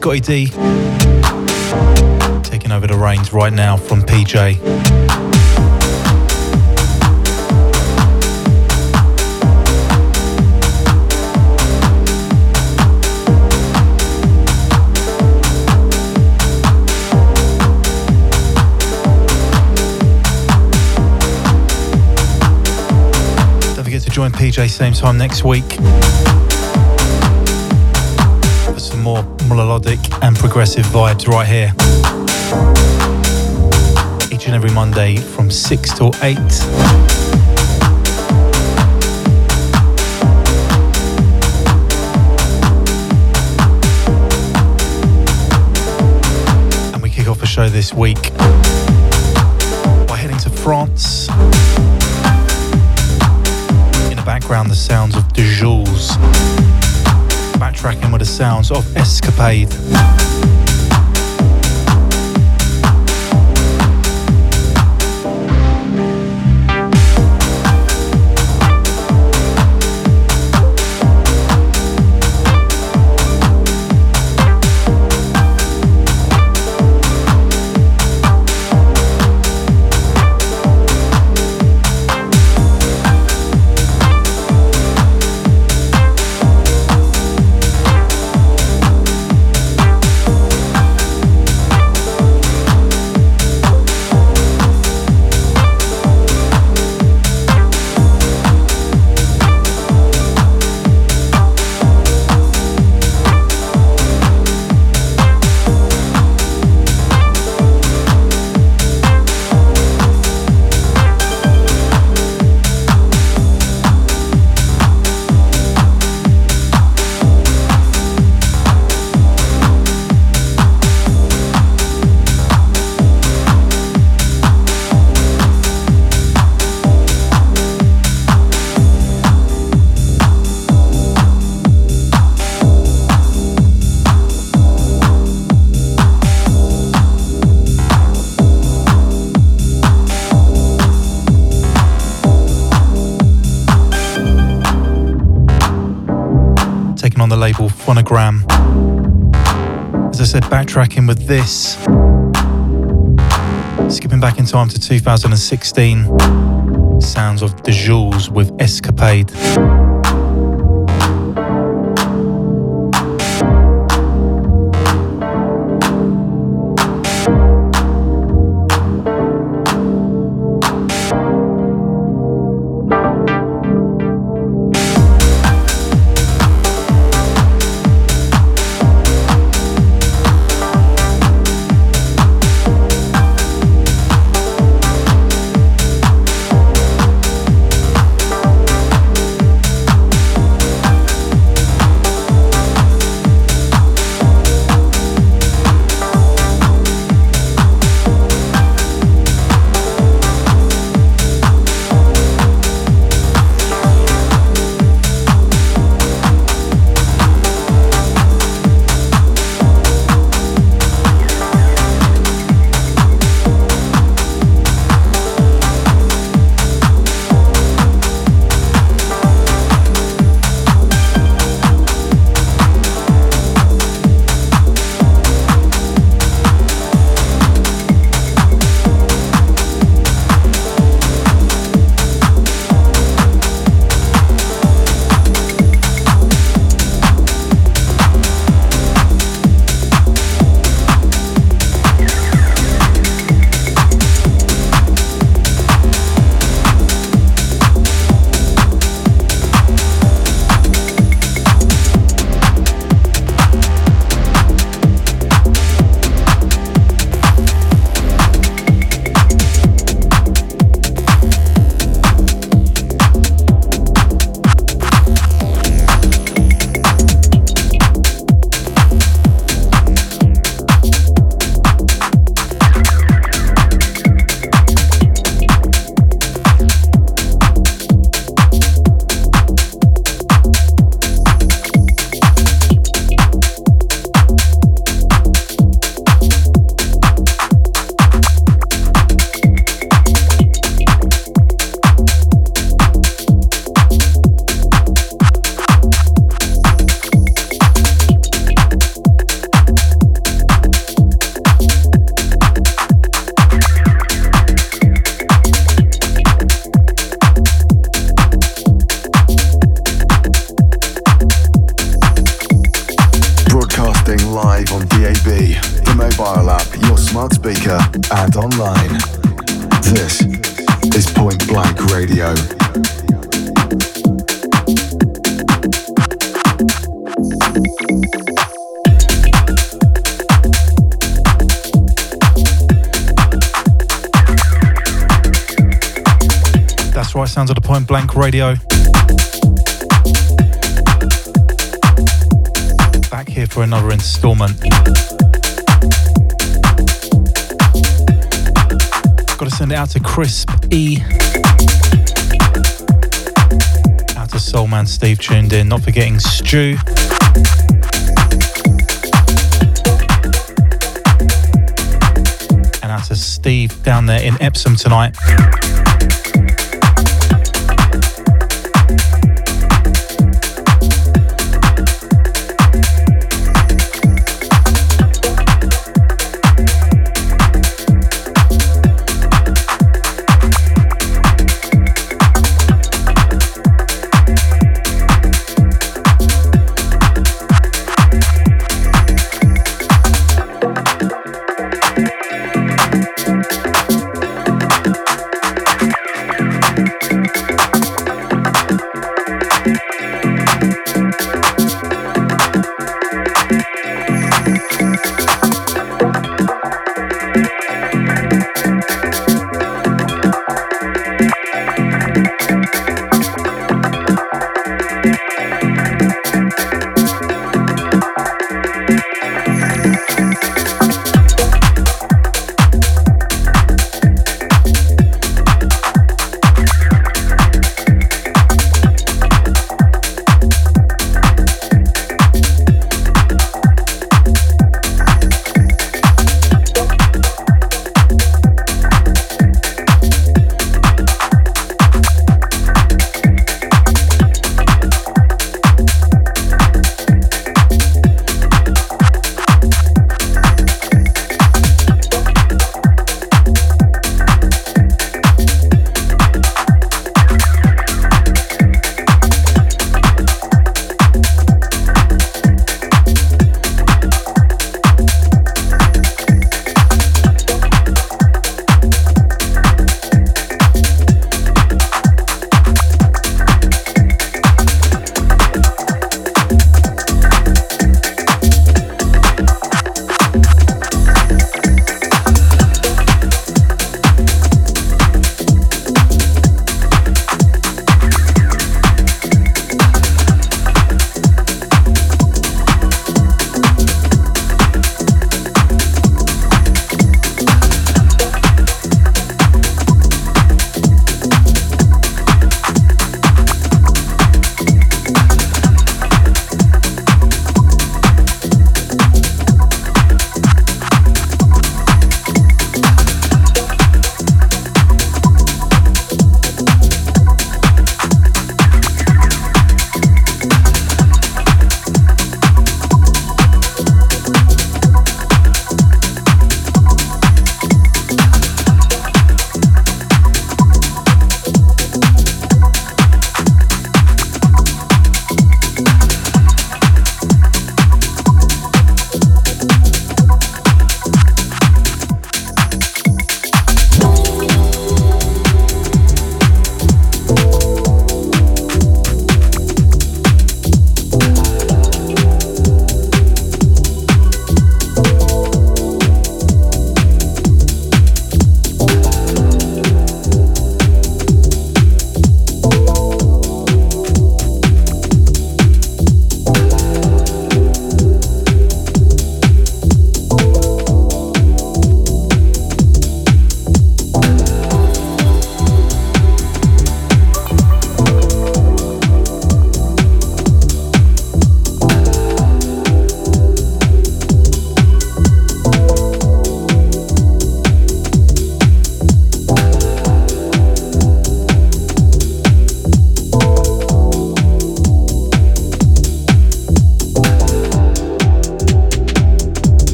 Scottie D, taking over the reins right now from PJ. Don't forget to join PJ same time next week melodic and progressive vibes right here. Each and every Monday from 6 till 8. And we kick off a show this week by heading to France In the background the sounds of De Jules. Backtracking with the sounds of Escapade. I with this. Skipping back in time to 2016. Sounds of De Jules with Escapade. Sounds of the Point Blank Radio. Back here for another instalment. Got to send it out to Crisp E. Out to Soulman Steve tuned in, not forgetting Stu. And out to Steve down there in Epsom tonight.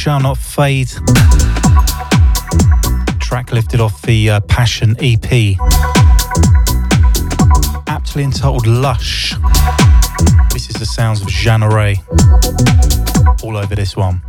Shall Not Fade. Track lifted off the uh, Passion EP. Aptly entitled Lush. This is the sounds of Jeanneret. All over this one.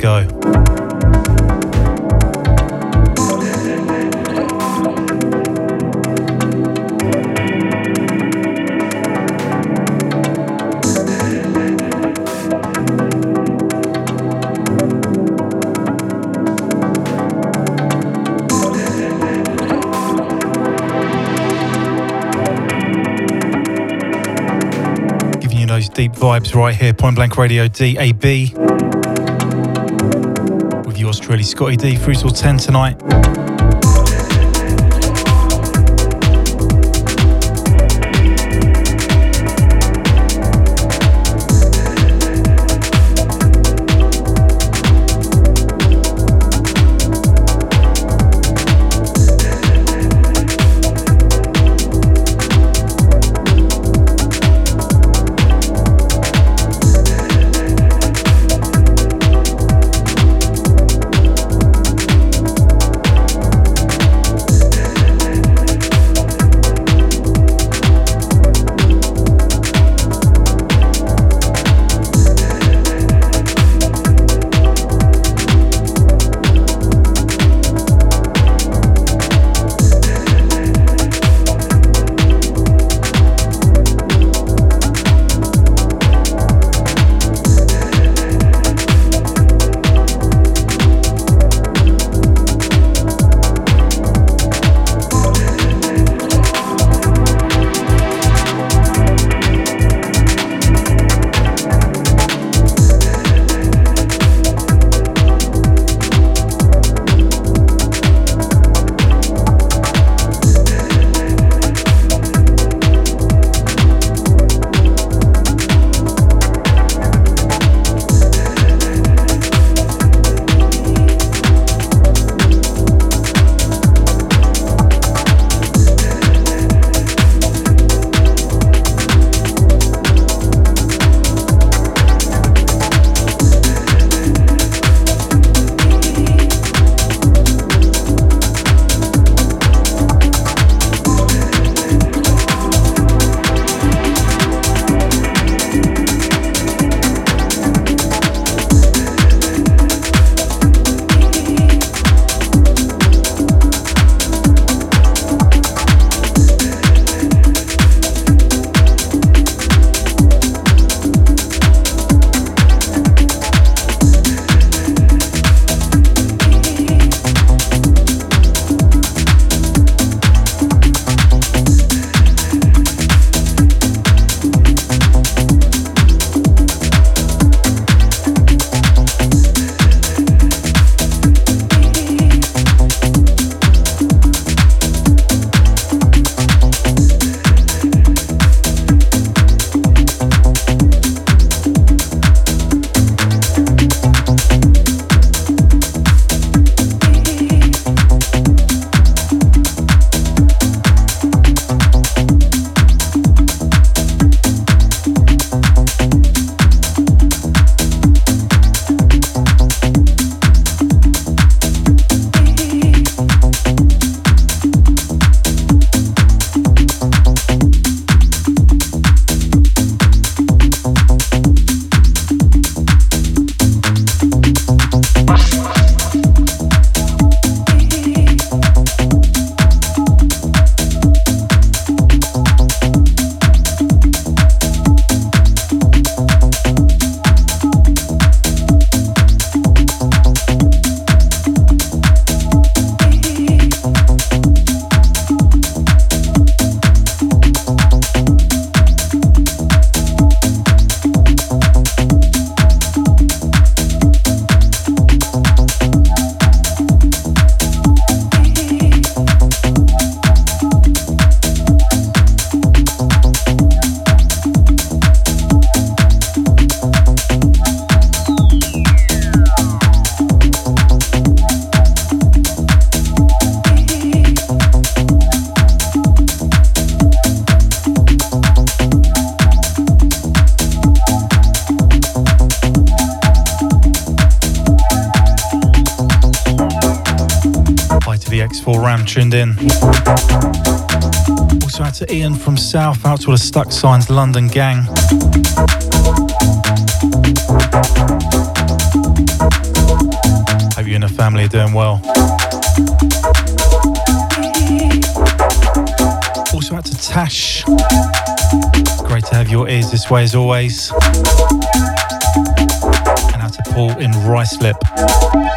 Virgo. deep vibes right here, Point Blank Radio DAB. Truly, Scottie D, through till 10 tonight. To Ian from South, out to the Stuck Signs London gang. Hope you and the family are doing well. Also out to Tash. Great to have your ears this way as always. And out to Paul in Ruislip. the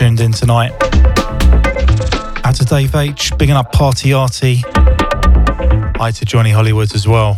tuned in tonight. Out to Dave H, bigging up Party Arty. Hi to Johnny Hollywood as well.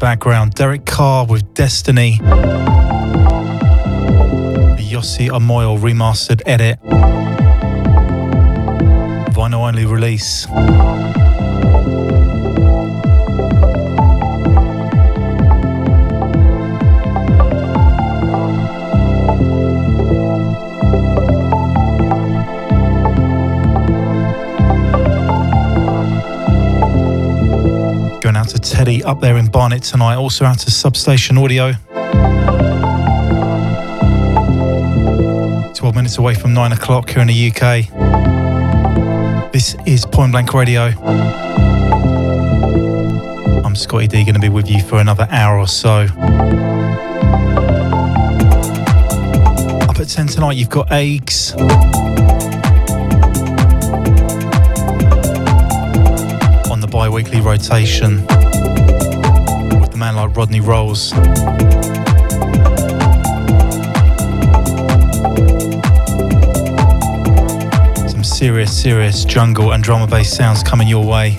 Background. Derek Carr with Destiny. The Yossi Amoyle remastered edit. Vinyl only release. Up there in Barnet tonight. Also out to Substation Audio. 12 minutes away from 9 o'clock here in the UK. This is Point Blank Radio. I'm Scottie D, going to be with you for another hour or so. Up at 10 tonight, you've got Eggs. On the bi weekly rotation man like Rodney Rolls. Some serious, serious jungle and drum and bass sounds coming your way.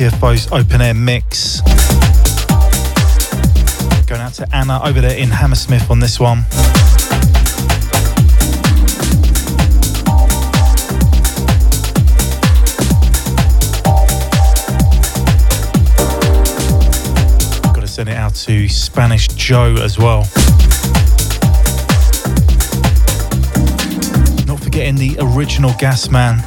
Indigo open air mix. Going out to Anna over there in Hammersmith on this one. Got to send it out to Spanish Joe as well. Not forgetting the original Gas Man.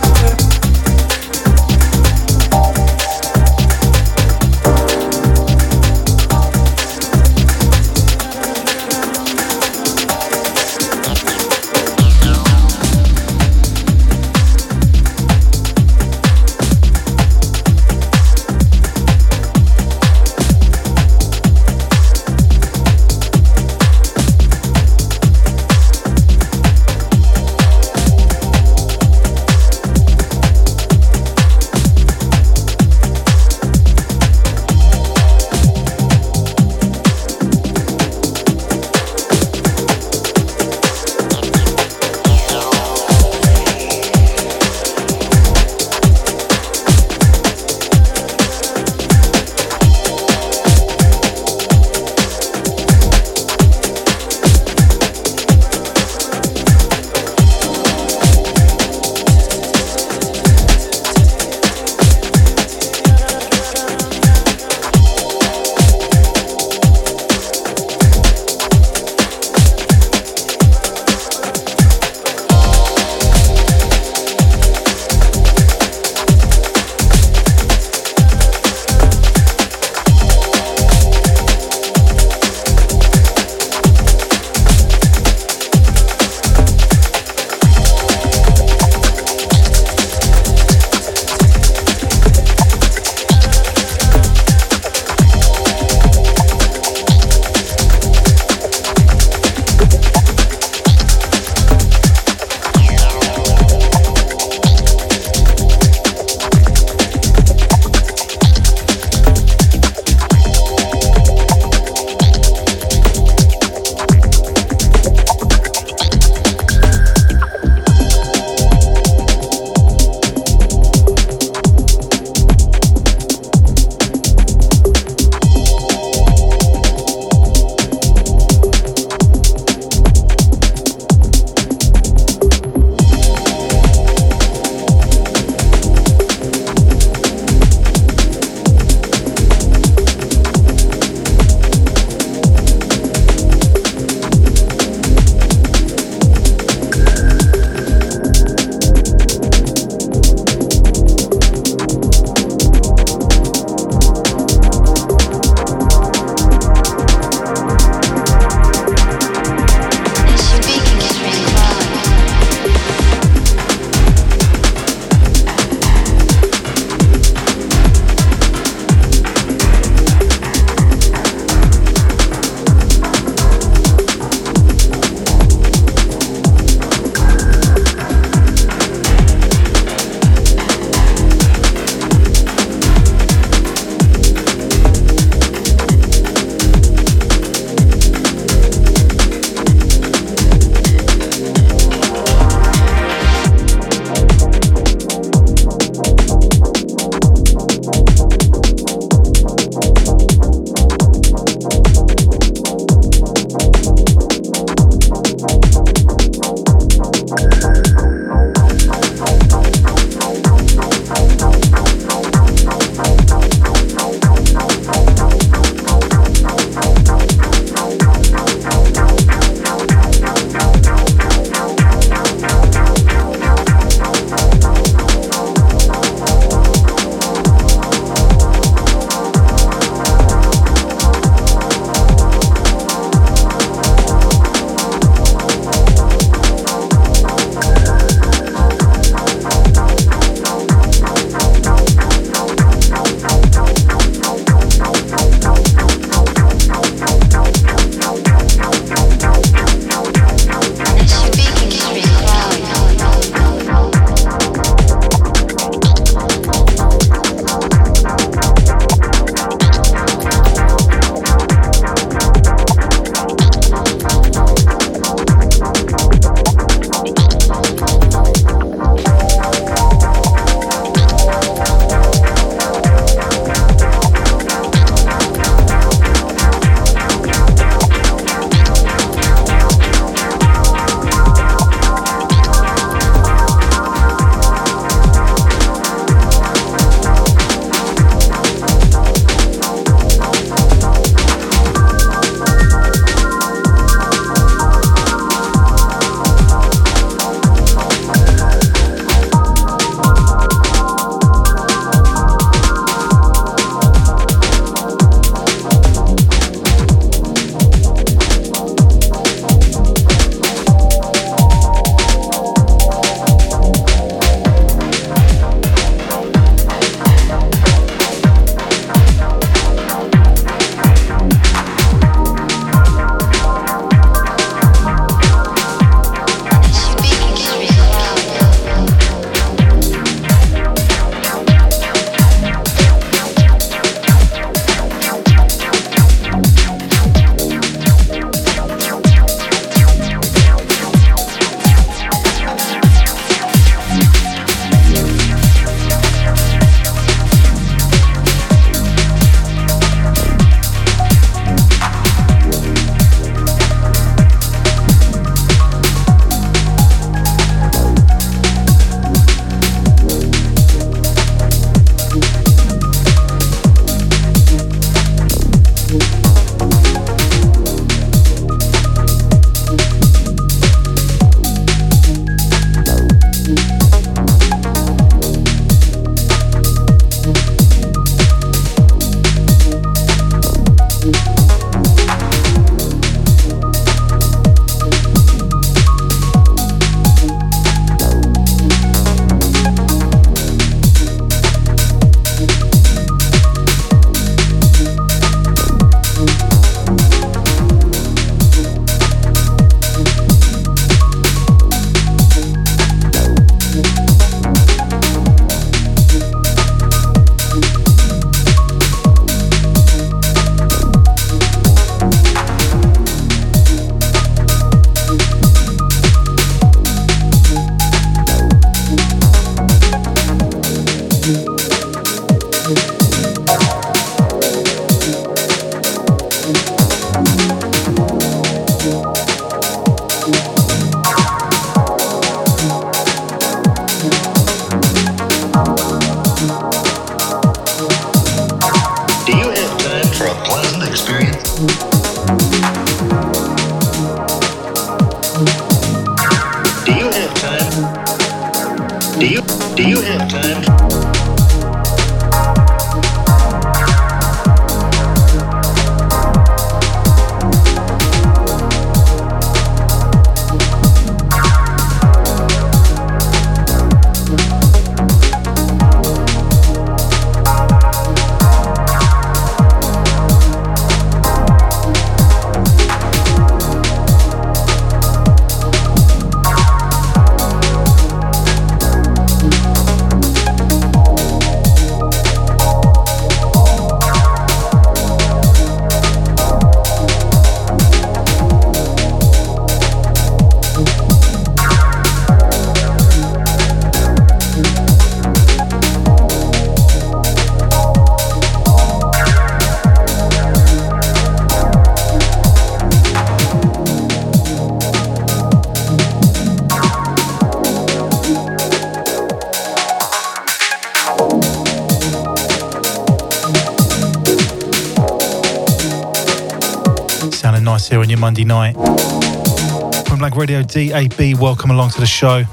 Monday night. Point Blank Radio DAB, welcome along to the show.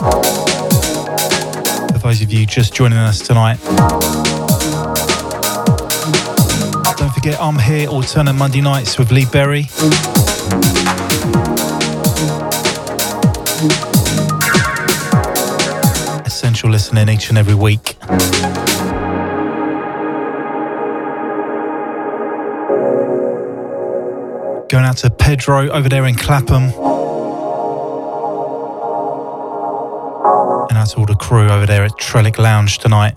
For those of you just joining us tonight, don't forget I'm here alternate Monday nights with Lee Berry. Essential listening each and every week. Going out to Pedro over there in Clapham. And out to all the crew over there at Trellick Lounge tonight.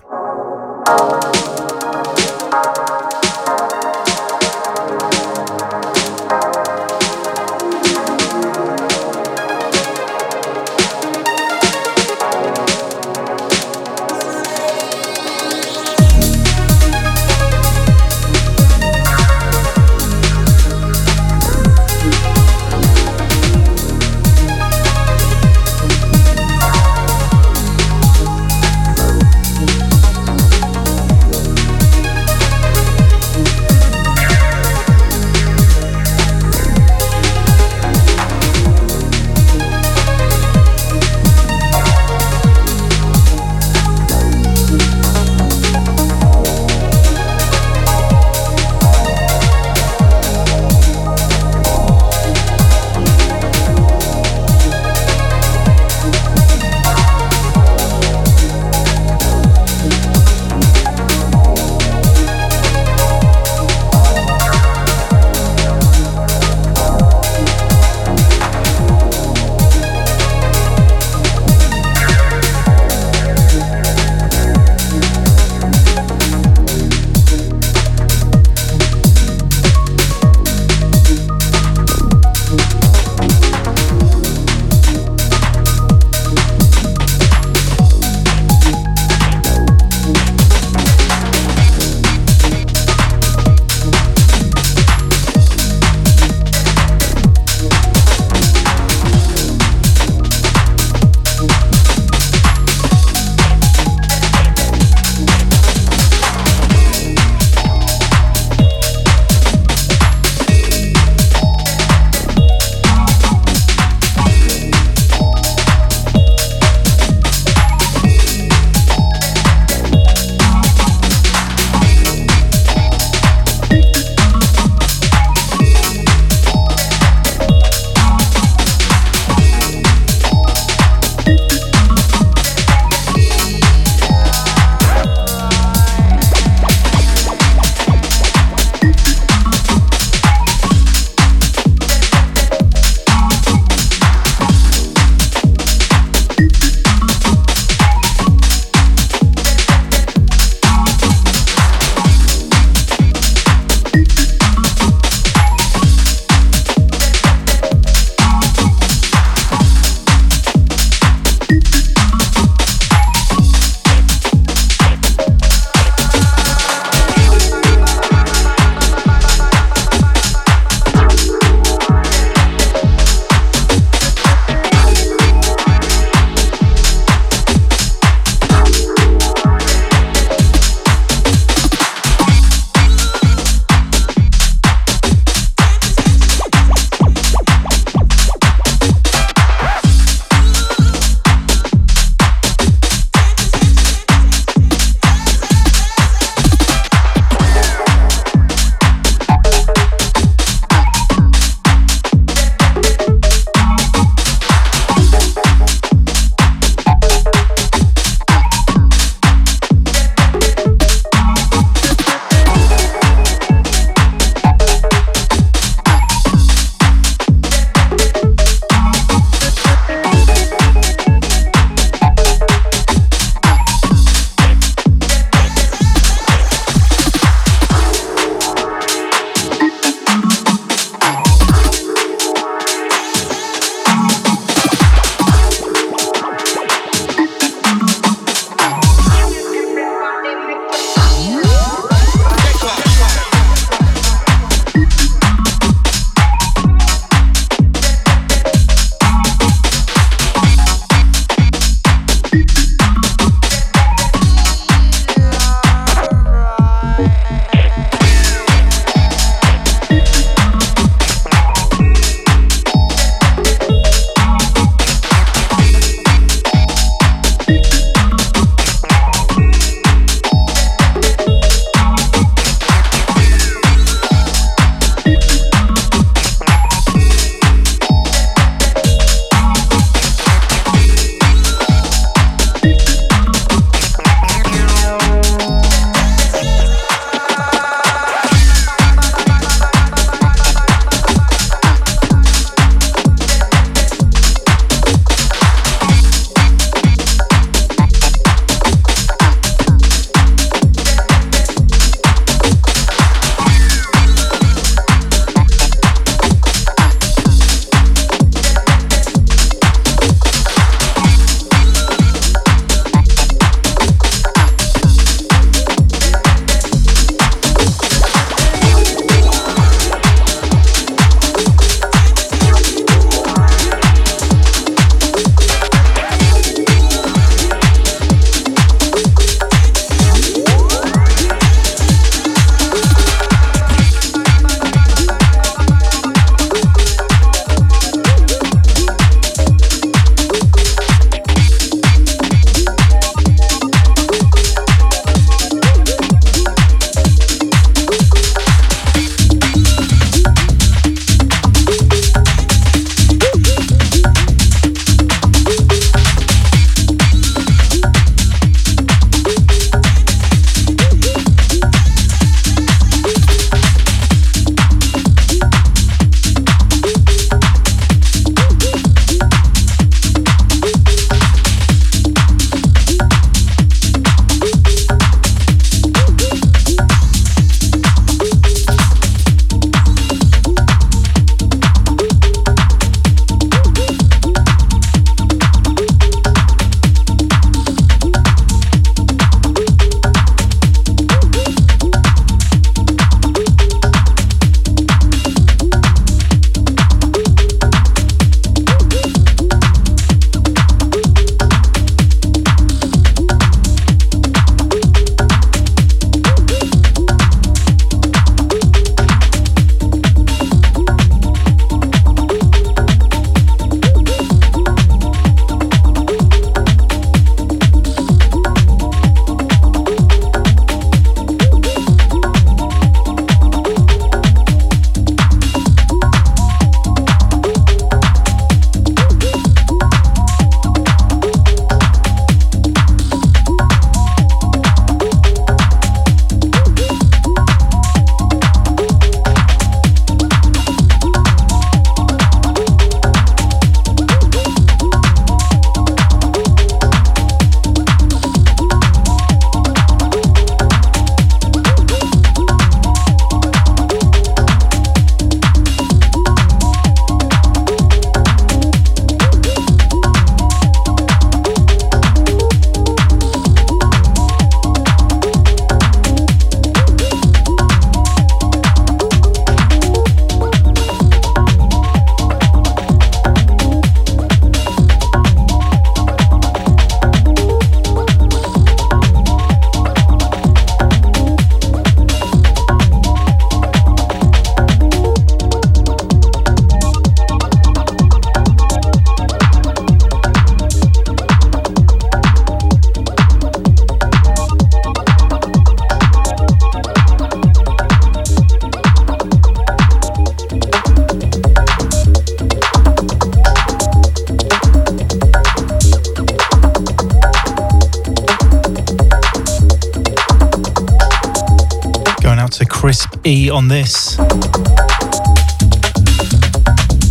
On this.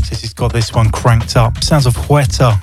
This has got this one cranked up. Sounds of Huerta.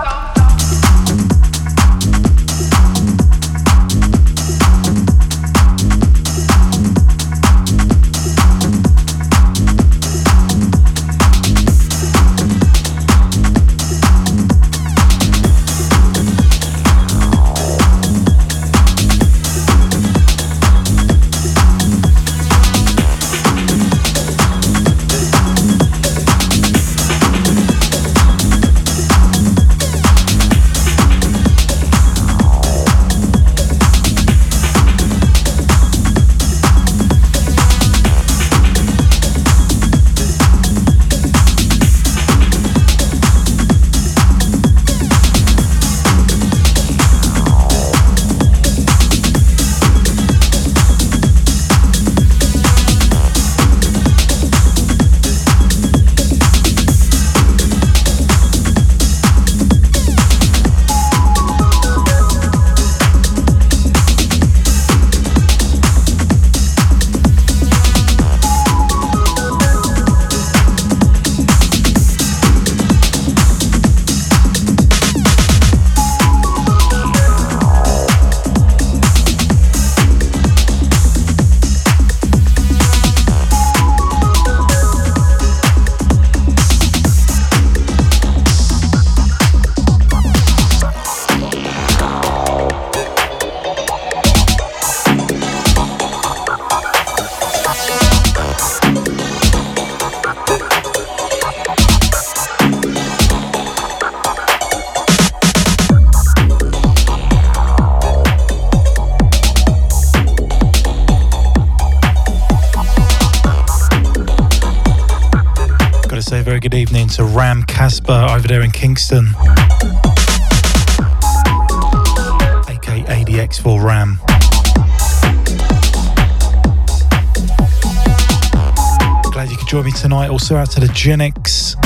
To join me tonight. Also out to the Genix.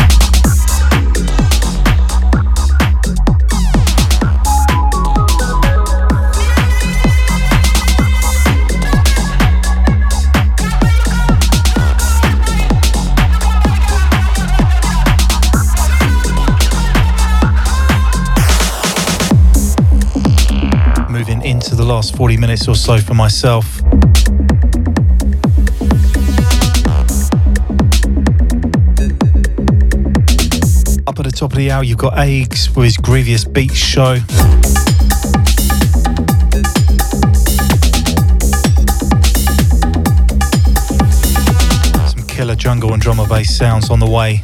Moving into the last 40 minutes or so for myself. Top of the hour, you've got Eggs with his Grievous Beats show. Some killer jungle and drum and bass sounds on the way.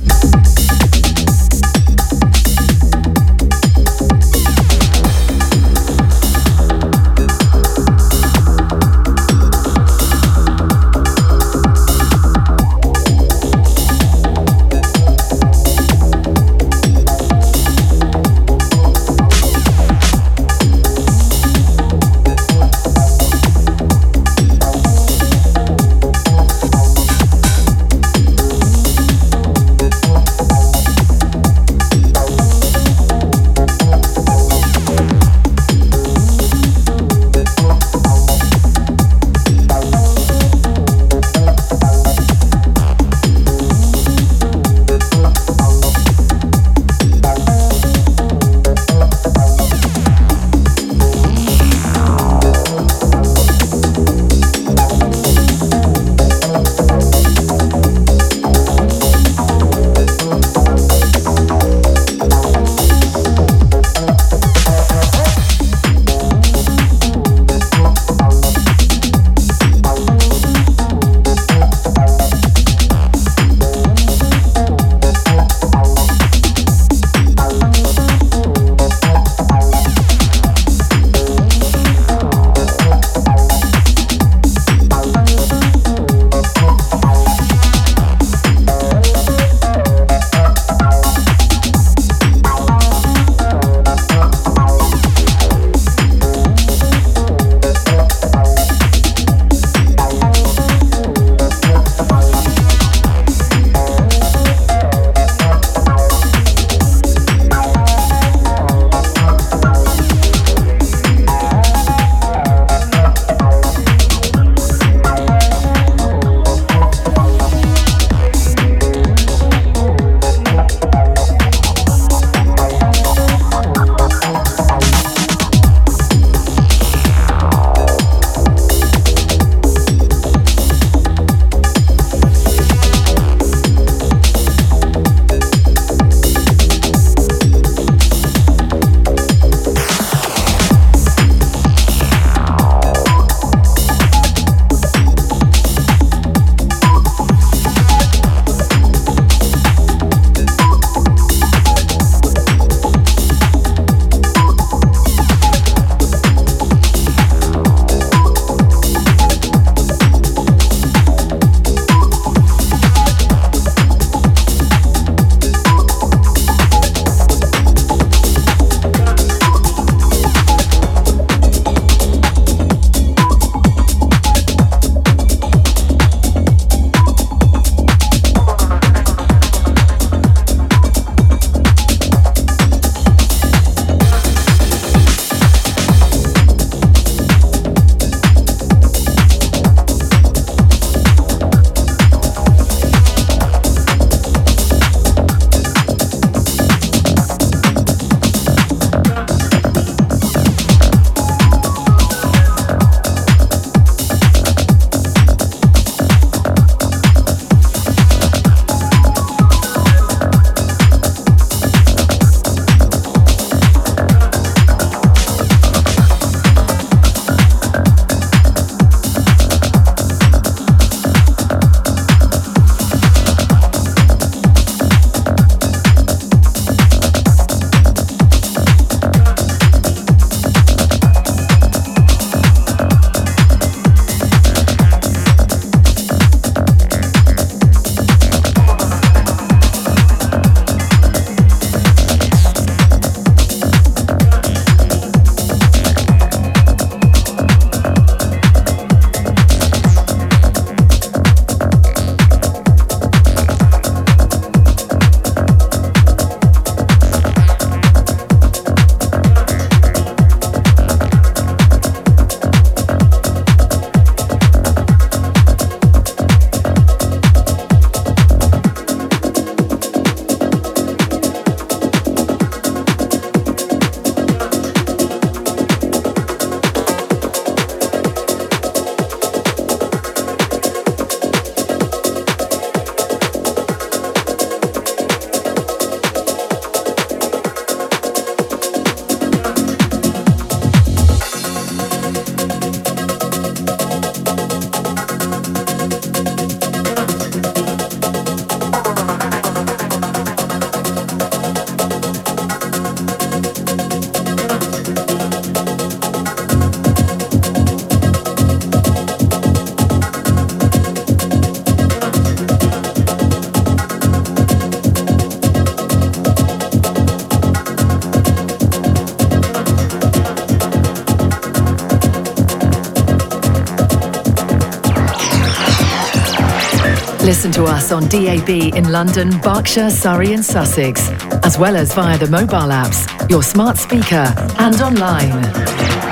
Listen to us on DAB in London, Berkshire, Surrey, and Sussex, as well as via the mobile apps, your smart speaker, and online.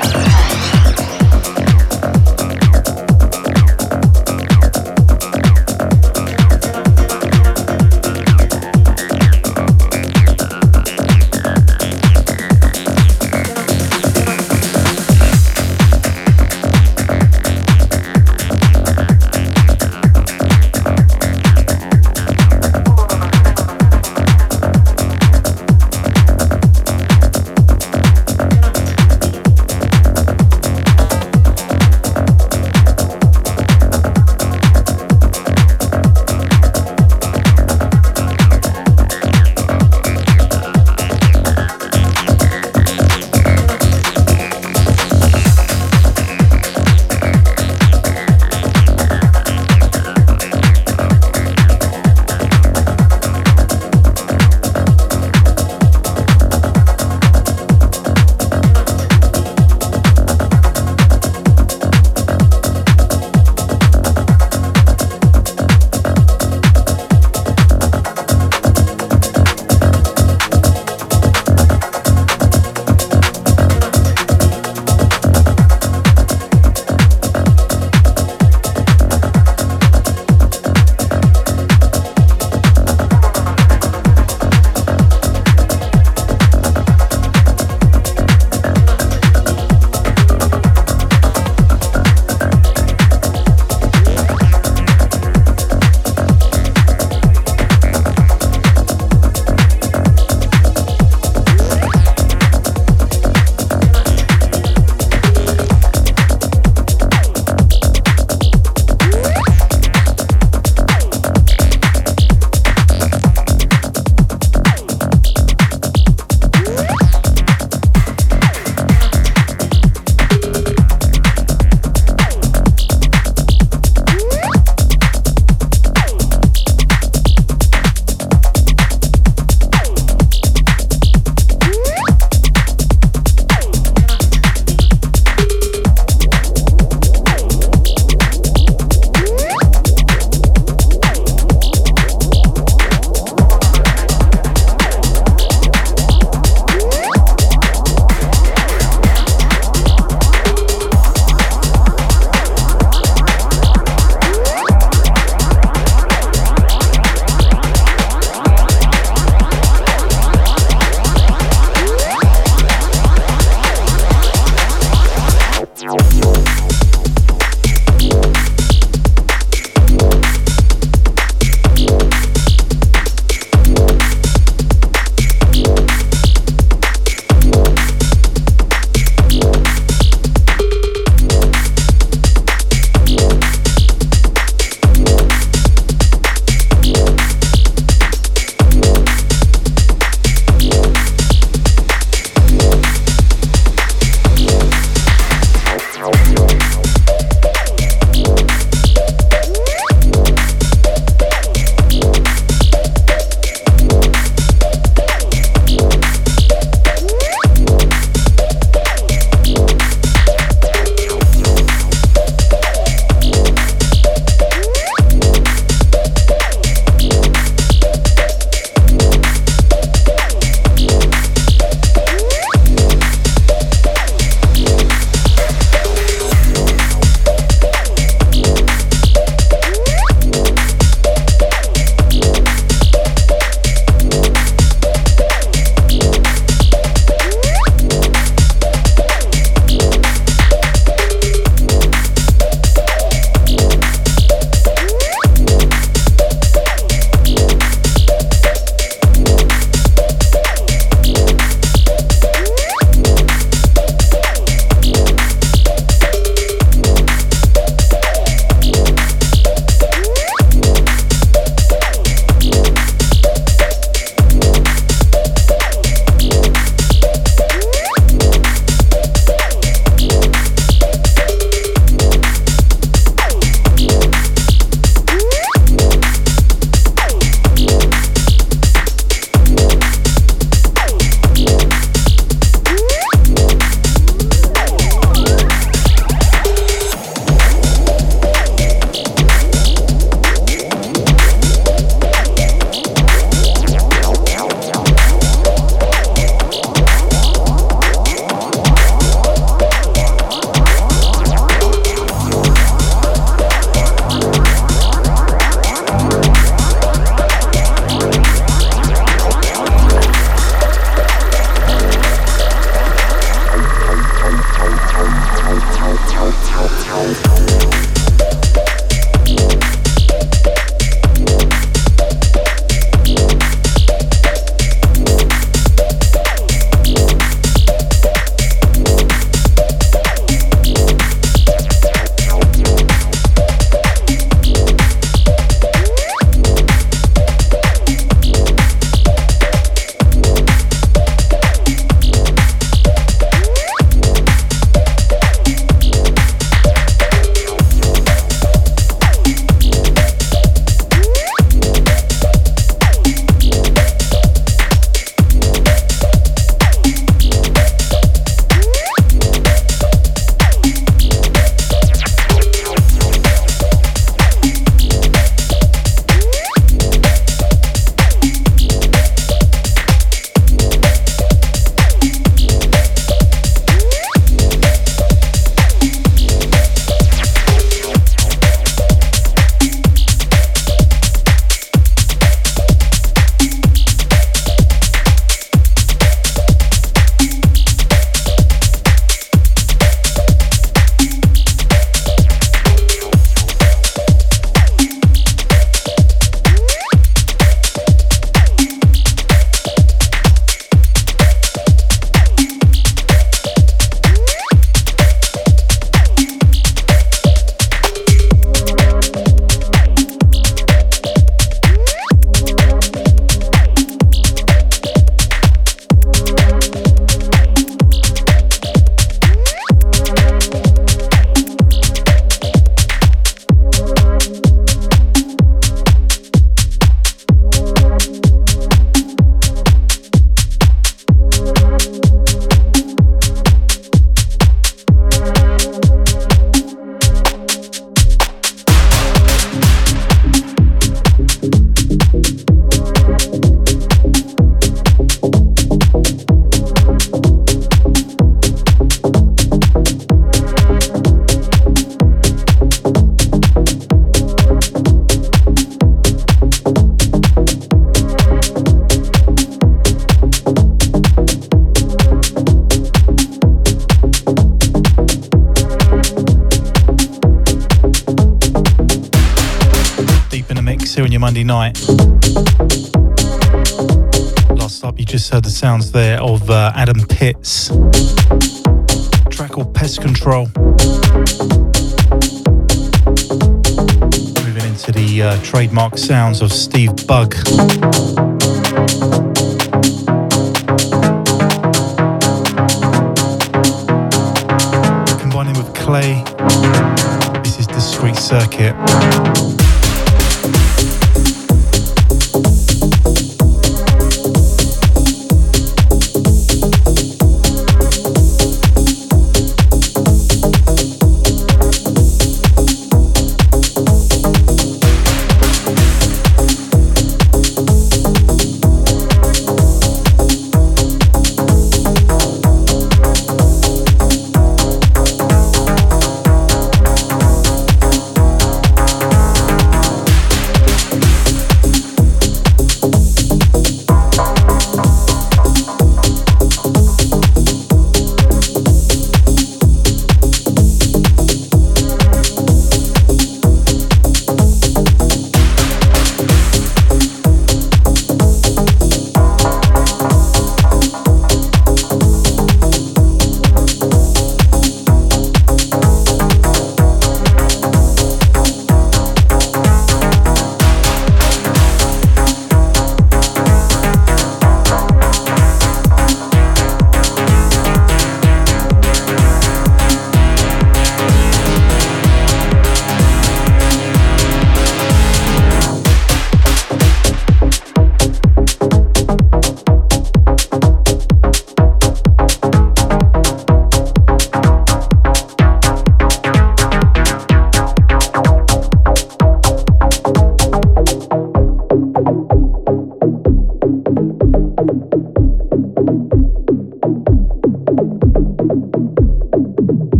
Trademark sounds of Steve Bug.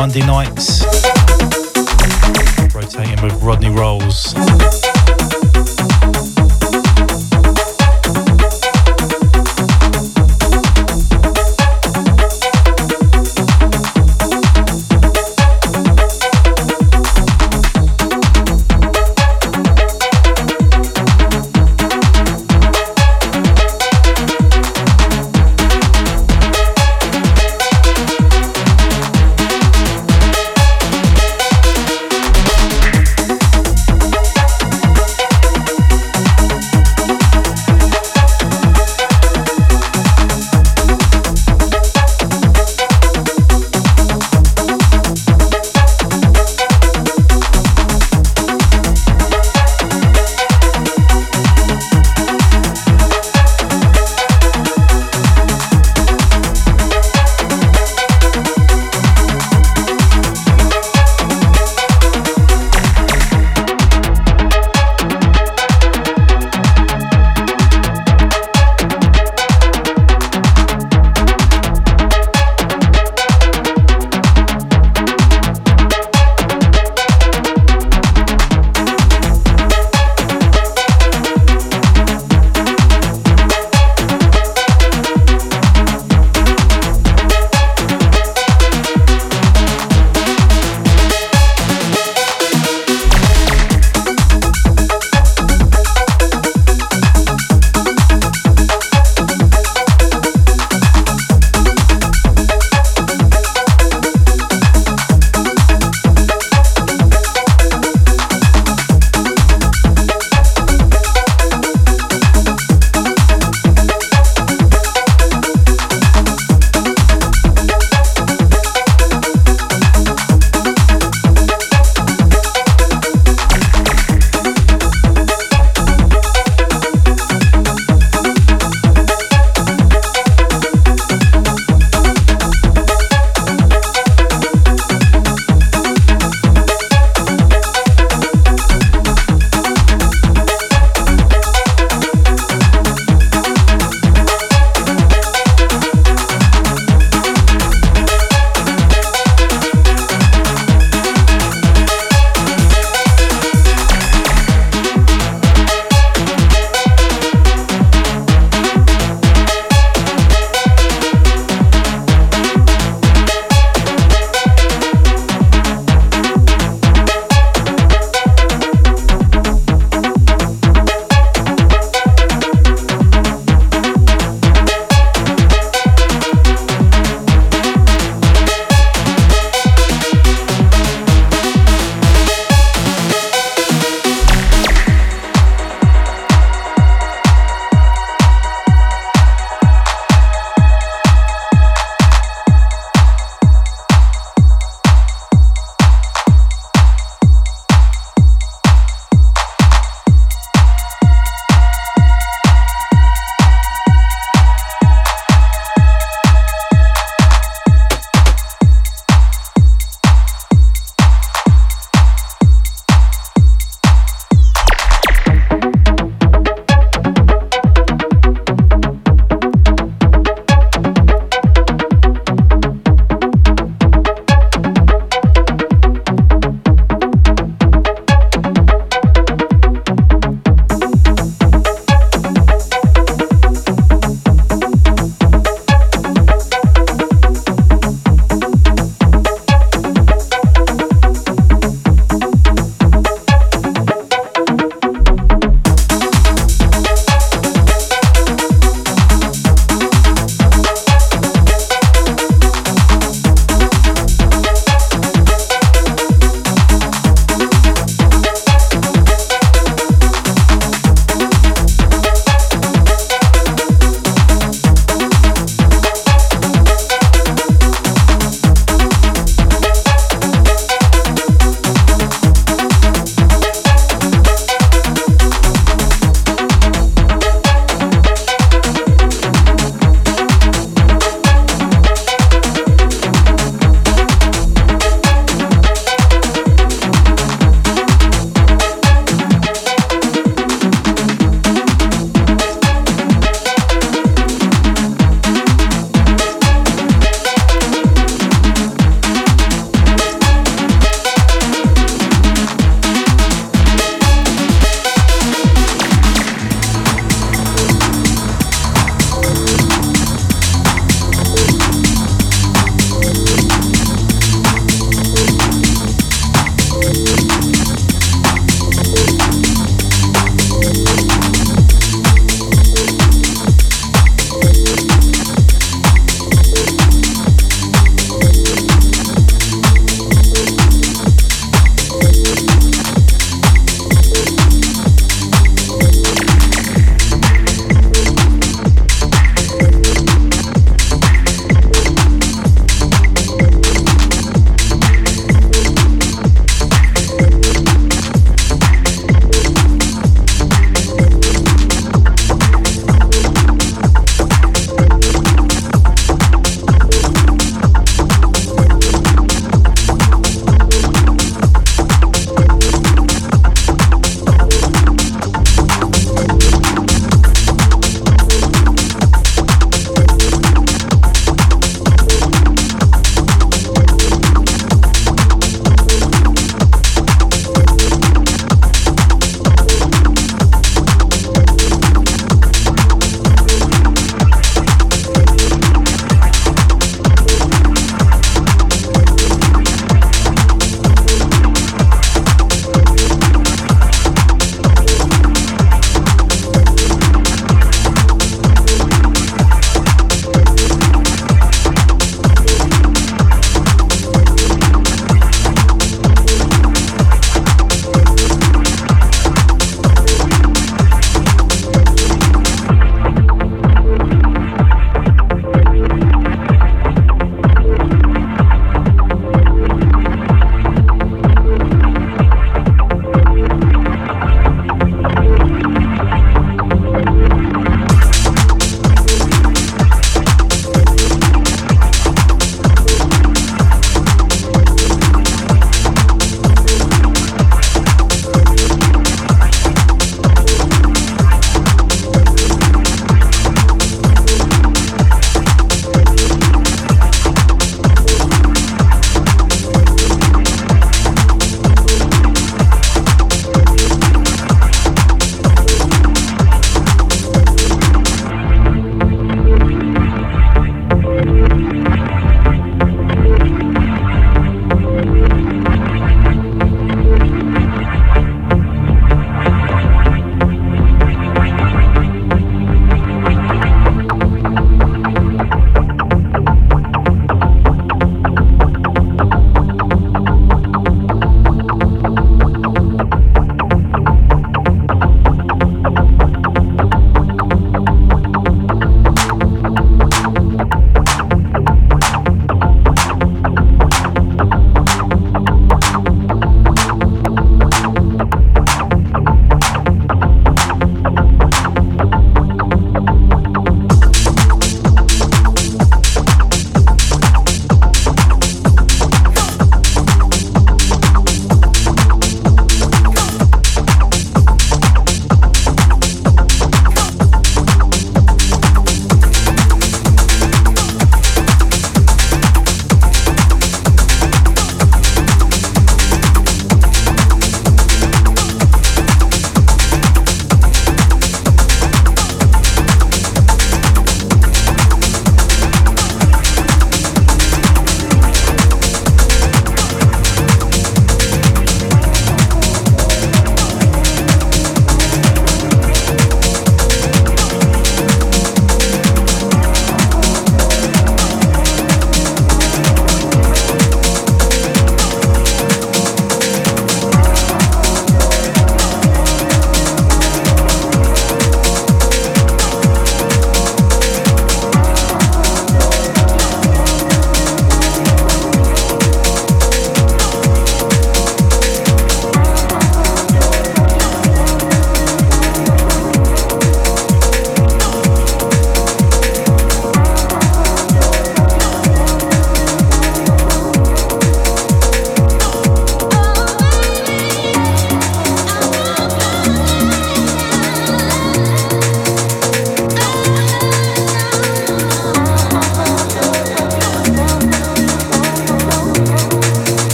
Monday nights. Rotating with Rodney Rolls.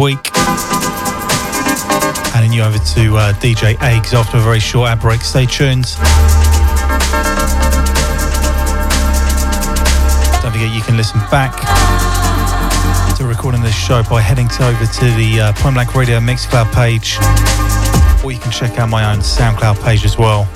Week. Handing you over to uh, DJ Eggs after a very short ad break. Stay tuned. Don't forget you can listen back to recording this show by heading to over to the uh, Point Blank Radio Mixcloud page, or you can check out my own SoundCloud page as well.